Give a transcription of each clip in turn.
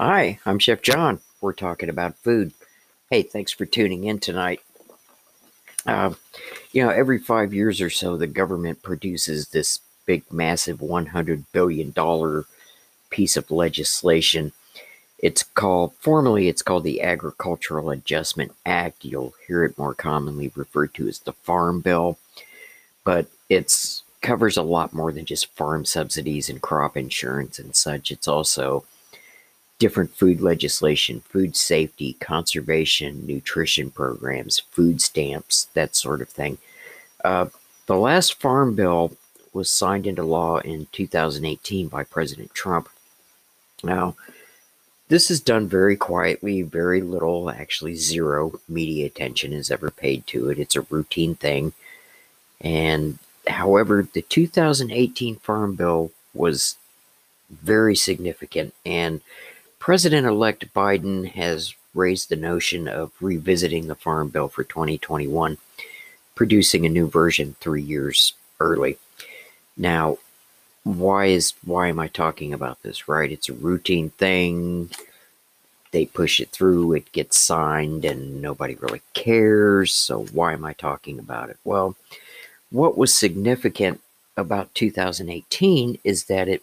Hi, I'm Chef John. We're talking about food. Hey, thanks for tuning in tonight. Uh, you know, every five years or so, the government produces this big, massive $100 billion piece of legislation. It's called, formally, it's called the Agricultural Adjustment Act. You'll hear it more commonly referred to as the Farm Bill, but it's covers a lot more than just farm subsidies and crop insurance and such. It's also different food legislation, food safety, conservation, nutrition programs, food stamps, that sort of thing. Uh, the last farm bill was signed into law in 2018 by President Trump. Now, this is done very quietly, very little, actually, zero media attention is ever paid to it. It's a routine thing. And however, the 2018 Farm Bill was very significant and President elect Biden has raised the notion of revisiting the Farm Bill for 2021, producing a new version three years early. Now, why is why am I talking about this? Right, it's a routine thing. They push it through, it gets signed, and nobody really cares. So why am I talking about it? Well, what was significant about 2018 is that it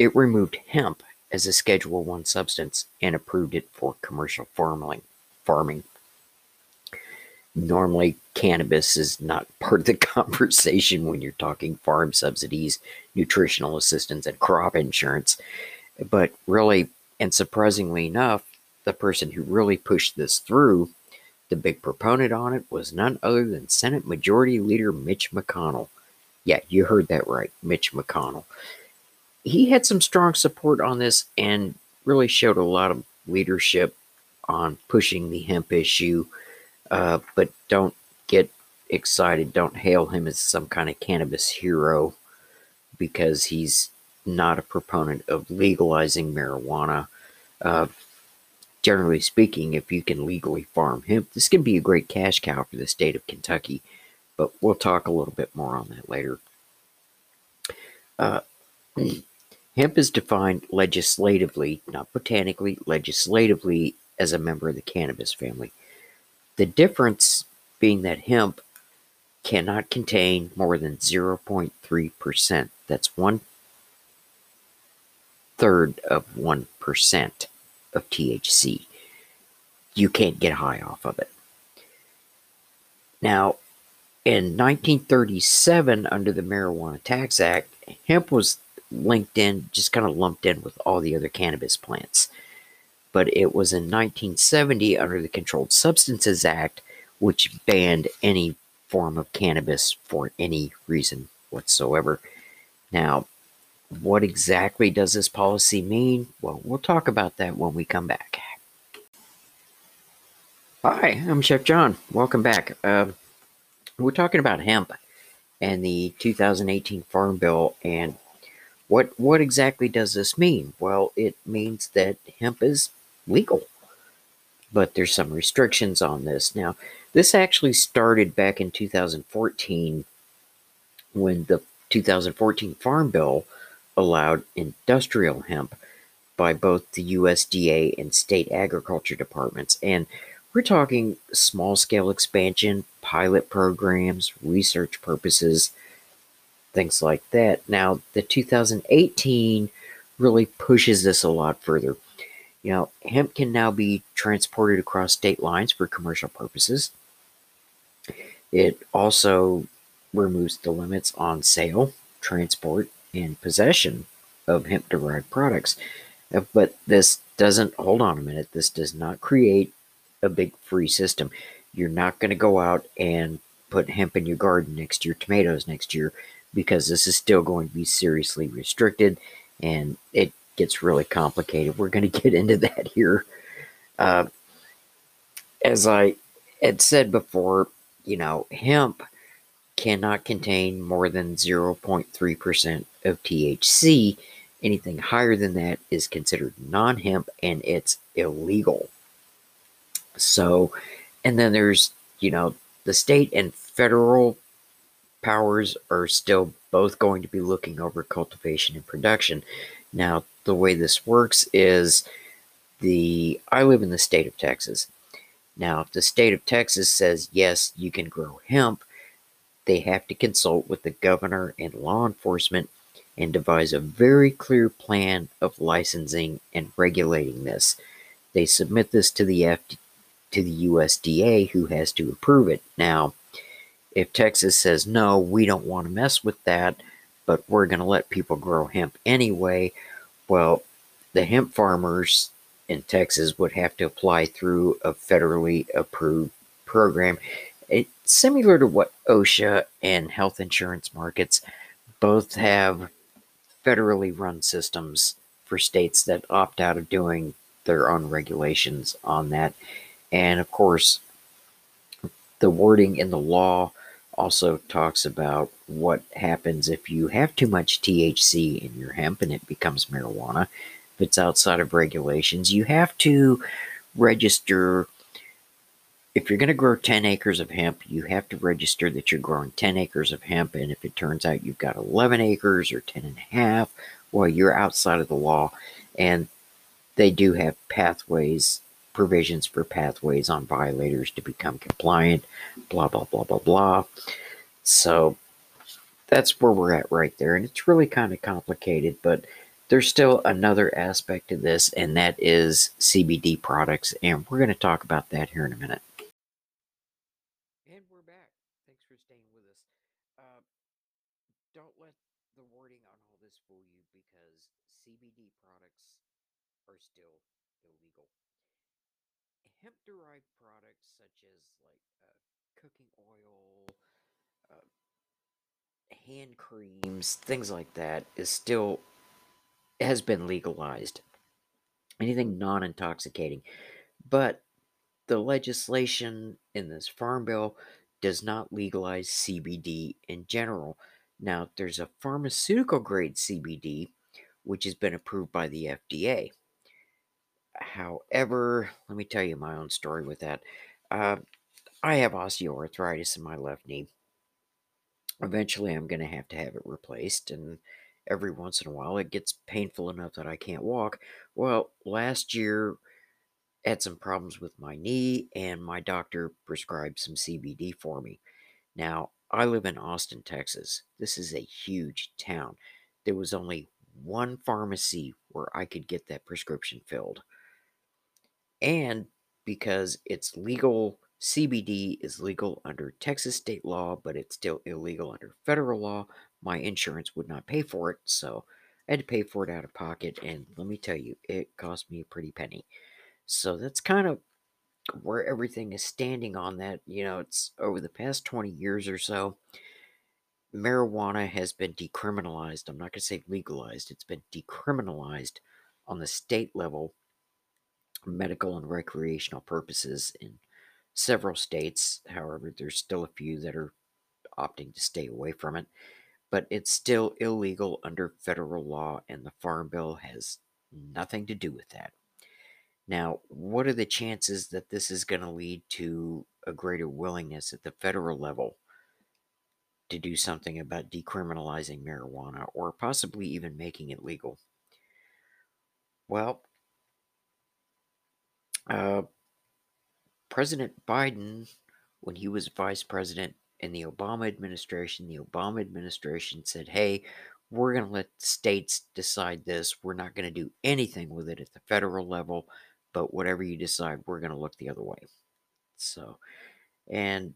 it removed hemp as a Schedule One substance and approved it for commercial farming. Farming. Normally, cannabis is not part of the conversation when you're talking farm subsidies, nutritional assistance, and crop insurance. But really, and surprisingly enough, the person who really pushed this through, the big proponent on it, was none other than Senate Majority Leader Mitch McConnell. Yeah, you heard that right, Mitch McConnell he had some strong support on this and really showed a lot of leadership on pushing the hemp issue. Uh, but don't get excited. Don't hail him as some kind of cannabis hero because he's not a proponent of legalizing marijuana. Uh, generally speaking, if you can legally farm hemp, this can be a great cash cow for the state of Kentucky. But we'll talk a little bit more on that later. Uh, Hemp is defined legislatively, not botanically, legislatively as a member of the cannabis family. The difference being that hemp cannot contain more than 0.3%. That's one third of 1% of THC. You can't get high off of it. Now, in 1937, under the Marijuana Tax Act, hemp was linked in, just kind of lumped in with all the other cannabis plants. But it was in 1970 under the Controlled Substances Act, which banned any form of cannabis for any reason whatsoever. Now, what exactly does this policy mean? Well, we'll talk about that when we come back. Hi, I'm Chef John. Welcome back. Uh, we're talking about hemp and the 2018 Farm Bill and what what exactly does this mean? Well, it means that hemp is legal. But there's some restrictions on this. Now, this actually started back in 2014 when the 2014 Farm Bill allowed industrial hemp by both the USDA and state agriculture departments. And we're talking small scale expansion, pilot programs, research purposes, things like that. Now, the 2018 really pushes this a lot further. You know, hemp can now be transported across state lines for commercial purposes. It also removes the limits on sale, transport, and possession of hemp derived products. But this doesn't, hold on a minute, this does not create a big free system. You're not going to go out and put hemp in your garden next to your tomatoes next year because this is still going to be seriously restricted and it gets really complicated. We're going to get into that here. Uh, as I had said before, you know, hemp cannot contain more than 0.3% of THC. Anything higher than that is considered non hemp and it's illegal. So, and then there's, you know, the state and federal powers are still both going to be looking over cultivation and production. Now, the way this works is the I live in the state of Texas. Now, if the state of Texas says yes, you can grow hemp, they have to consult with the governor and law enforcement and devise a very clear plan of licensing and regulating this. They submit this to the F- to the USDA who has to approve it. Now, if Texas says no, we don't want to mess with that, but we're going to let people grow hemp anyway, well, the hemp farmers in Texas would have to apply through a federally approved program. It's similar to what OSHA and health insurance markets both have federally run systems for states that opt out of doing their own regulations on that. And of course, the wording in the law also talks about what happens if you have too much THC in your hemp and it becomes marijuana if it's outside of regulations. You have to register. If you're going to grow 10 acres of hemp, you have to register that you're growing 10 acres of hemp. And if it turns out you've got 11 acres or 10 and a half, well, you're outside of the law. And they do have pathways, provisions for pathways on violators to become compliant, blah, blah, blah, blah, blah. So that's where we're at right there. And it's really kind of complicated, but there's still another aspect to this, and that is CBD products, and we're going to talk about that here in a minute. And we're back. Thanks for staying with us. Uh, don't let the wording on all this fool you because CBD products are still illegal. Hemp derived products such as like uh, cooking oil, uh, hand creams, things like that is still has been legalized. Anything non intoxicating. But the legislation in this farm bill does not legalize CBD in general. Now, there's a pharmaceutical grade CBD which has been approved by the FDA. However, let me tell you my own story with that. Uh, I have osteoarthritis in my left knee. Eventually, I'm going to have to have it replaced, and every once in a while. It gets painful enough that I can't walk. Well, last year I had some problems with my knee and my doctor prescribed some CBD for me. Now, I live in Austin, Texas. This is a huge town. There was only one pharmacy where I could get that prescription filled. And because it's legal, CBD is legal under Texas state law, but it's still illegal under federal law my insurance would not pay for it, so I had to pay for it out of pocket. And let me tell you, it cost me a pretty penny. So that's kind of where everything is standing on that. You know, it's over the past 20 years or so, marijuana has been decriminalized. I'm not going to say legalized, it's been decriminalized on the state level, medical and recreational purposes in several states. However, there's still a few that are opting to stay away from it but it's still illegal under federal law, and the Farm Bill has nothing to do with that. Now, what are the chances that this is going to lead to a greater willingness at the federal level to do something about decriminalizing marijuana or possibly even making it legal? Well, uh, President Biden, when he was vice president, in the Obama administration, the Obama administration said, hey, we're going to let states decide this. We're not going to do anything with it at the federal level, but whatever you decide, we're going to look the other way. So, and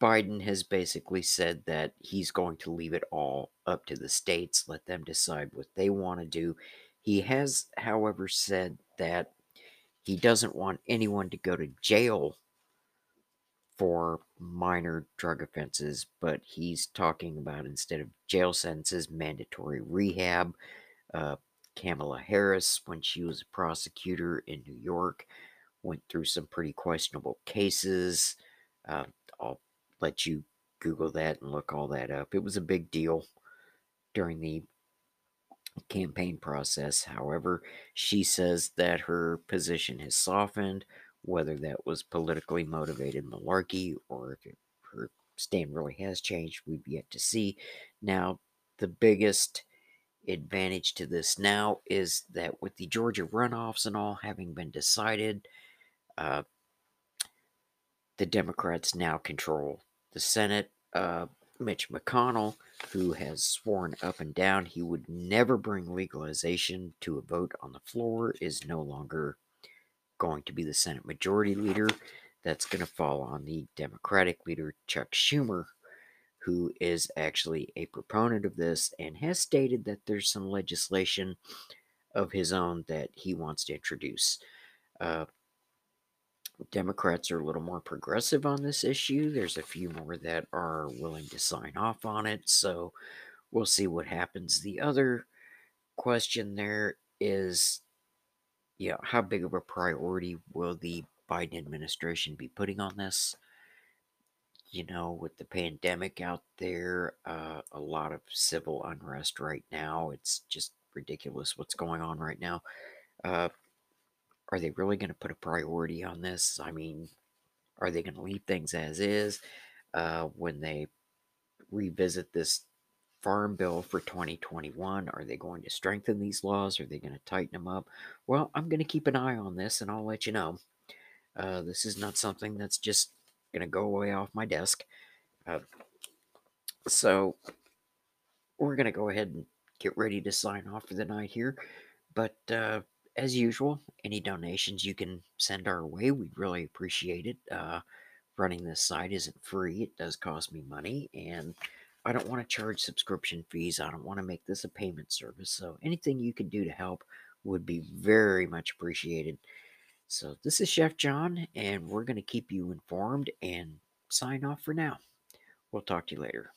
Biden has basically said that he's going to leave it all up to the states, let them decide what they want to do. He has, however, said that he doesn't want anyone to go to jail for minor drug offenses, but he's talking about instead of jail sentences, mandatory rehab. Uh, Kamala Harris, when she was a prosecutor in New York, went through some pretty questionable cases. Uh, I'll let you Google that and look all that up. It was a big deal during the campaign process. However, she says that her position has softened whether that was politically motivated malarkey or if it, her stand really has changed, we've yet to see. Now, the biggest advantage to this now is that with the Georgia runoffs and all having been decided, uh, the Democrats now control the Senate. Uh, Mitch McConnell, who has sworn up and down he would never bring legalization to a vote on the floor, is no longer going to be the Senate Majority Leader. That's going to fall on the Democratic leader, Chuck Schumer, who is actually a proponent of this and has stated that there's some legislation of his own that he wants to introduce. Uh, Democrats are a little more progressive on this issue. There's a few more that are willing to sign off on it. So we'll see what happens. The other question there is yeah, how big of a priority will the Biden administration be putting on this? You know, with the pandemic out there, uh, a lot of civil unrest right now. It's just ridiculous what's going on right now. Uh, are they really going to put a priority on this? I mean, are they going to leave things as is uh, when they revisit this farm bill for 2021? Are they going to strengthen these laws? Are they going to tighten them up? Well, I'm going to keep an eye on this and I'll let you know. Uh, this is not something that's just going to go away off my desk. Uh, so we're going to go ahead and get ready to sign off for the night here. But uh, as usual, any donations you can send our way, we'd really appreciate it. Uh, running this site isn't free, it does cost me money, and I don't want to charge subscription fees. I don't want to make this a payment service. So anything you can do to help would be very much appreciated. So this is Chef John, and we're going to keep you informed and sign off for now. We'll talk to you later.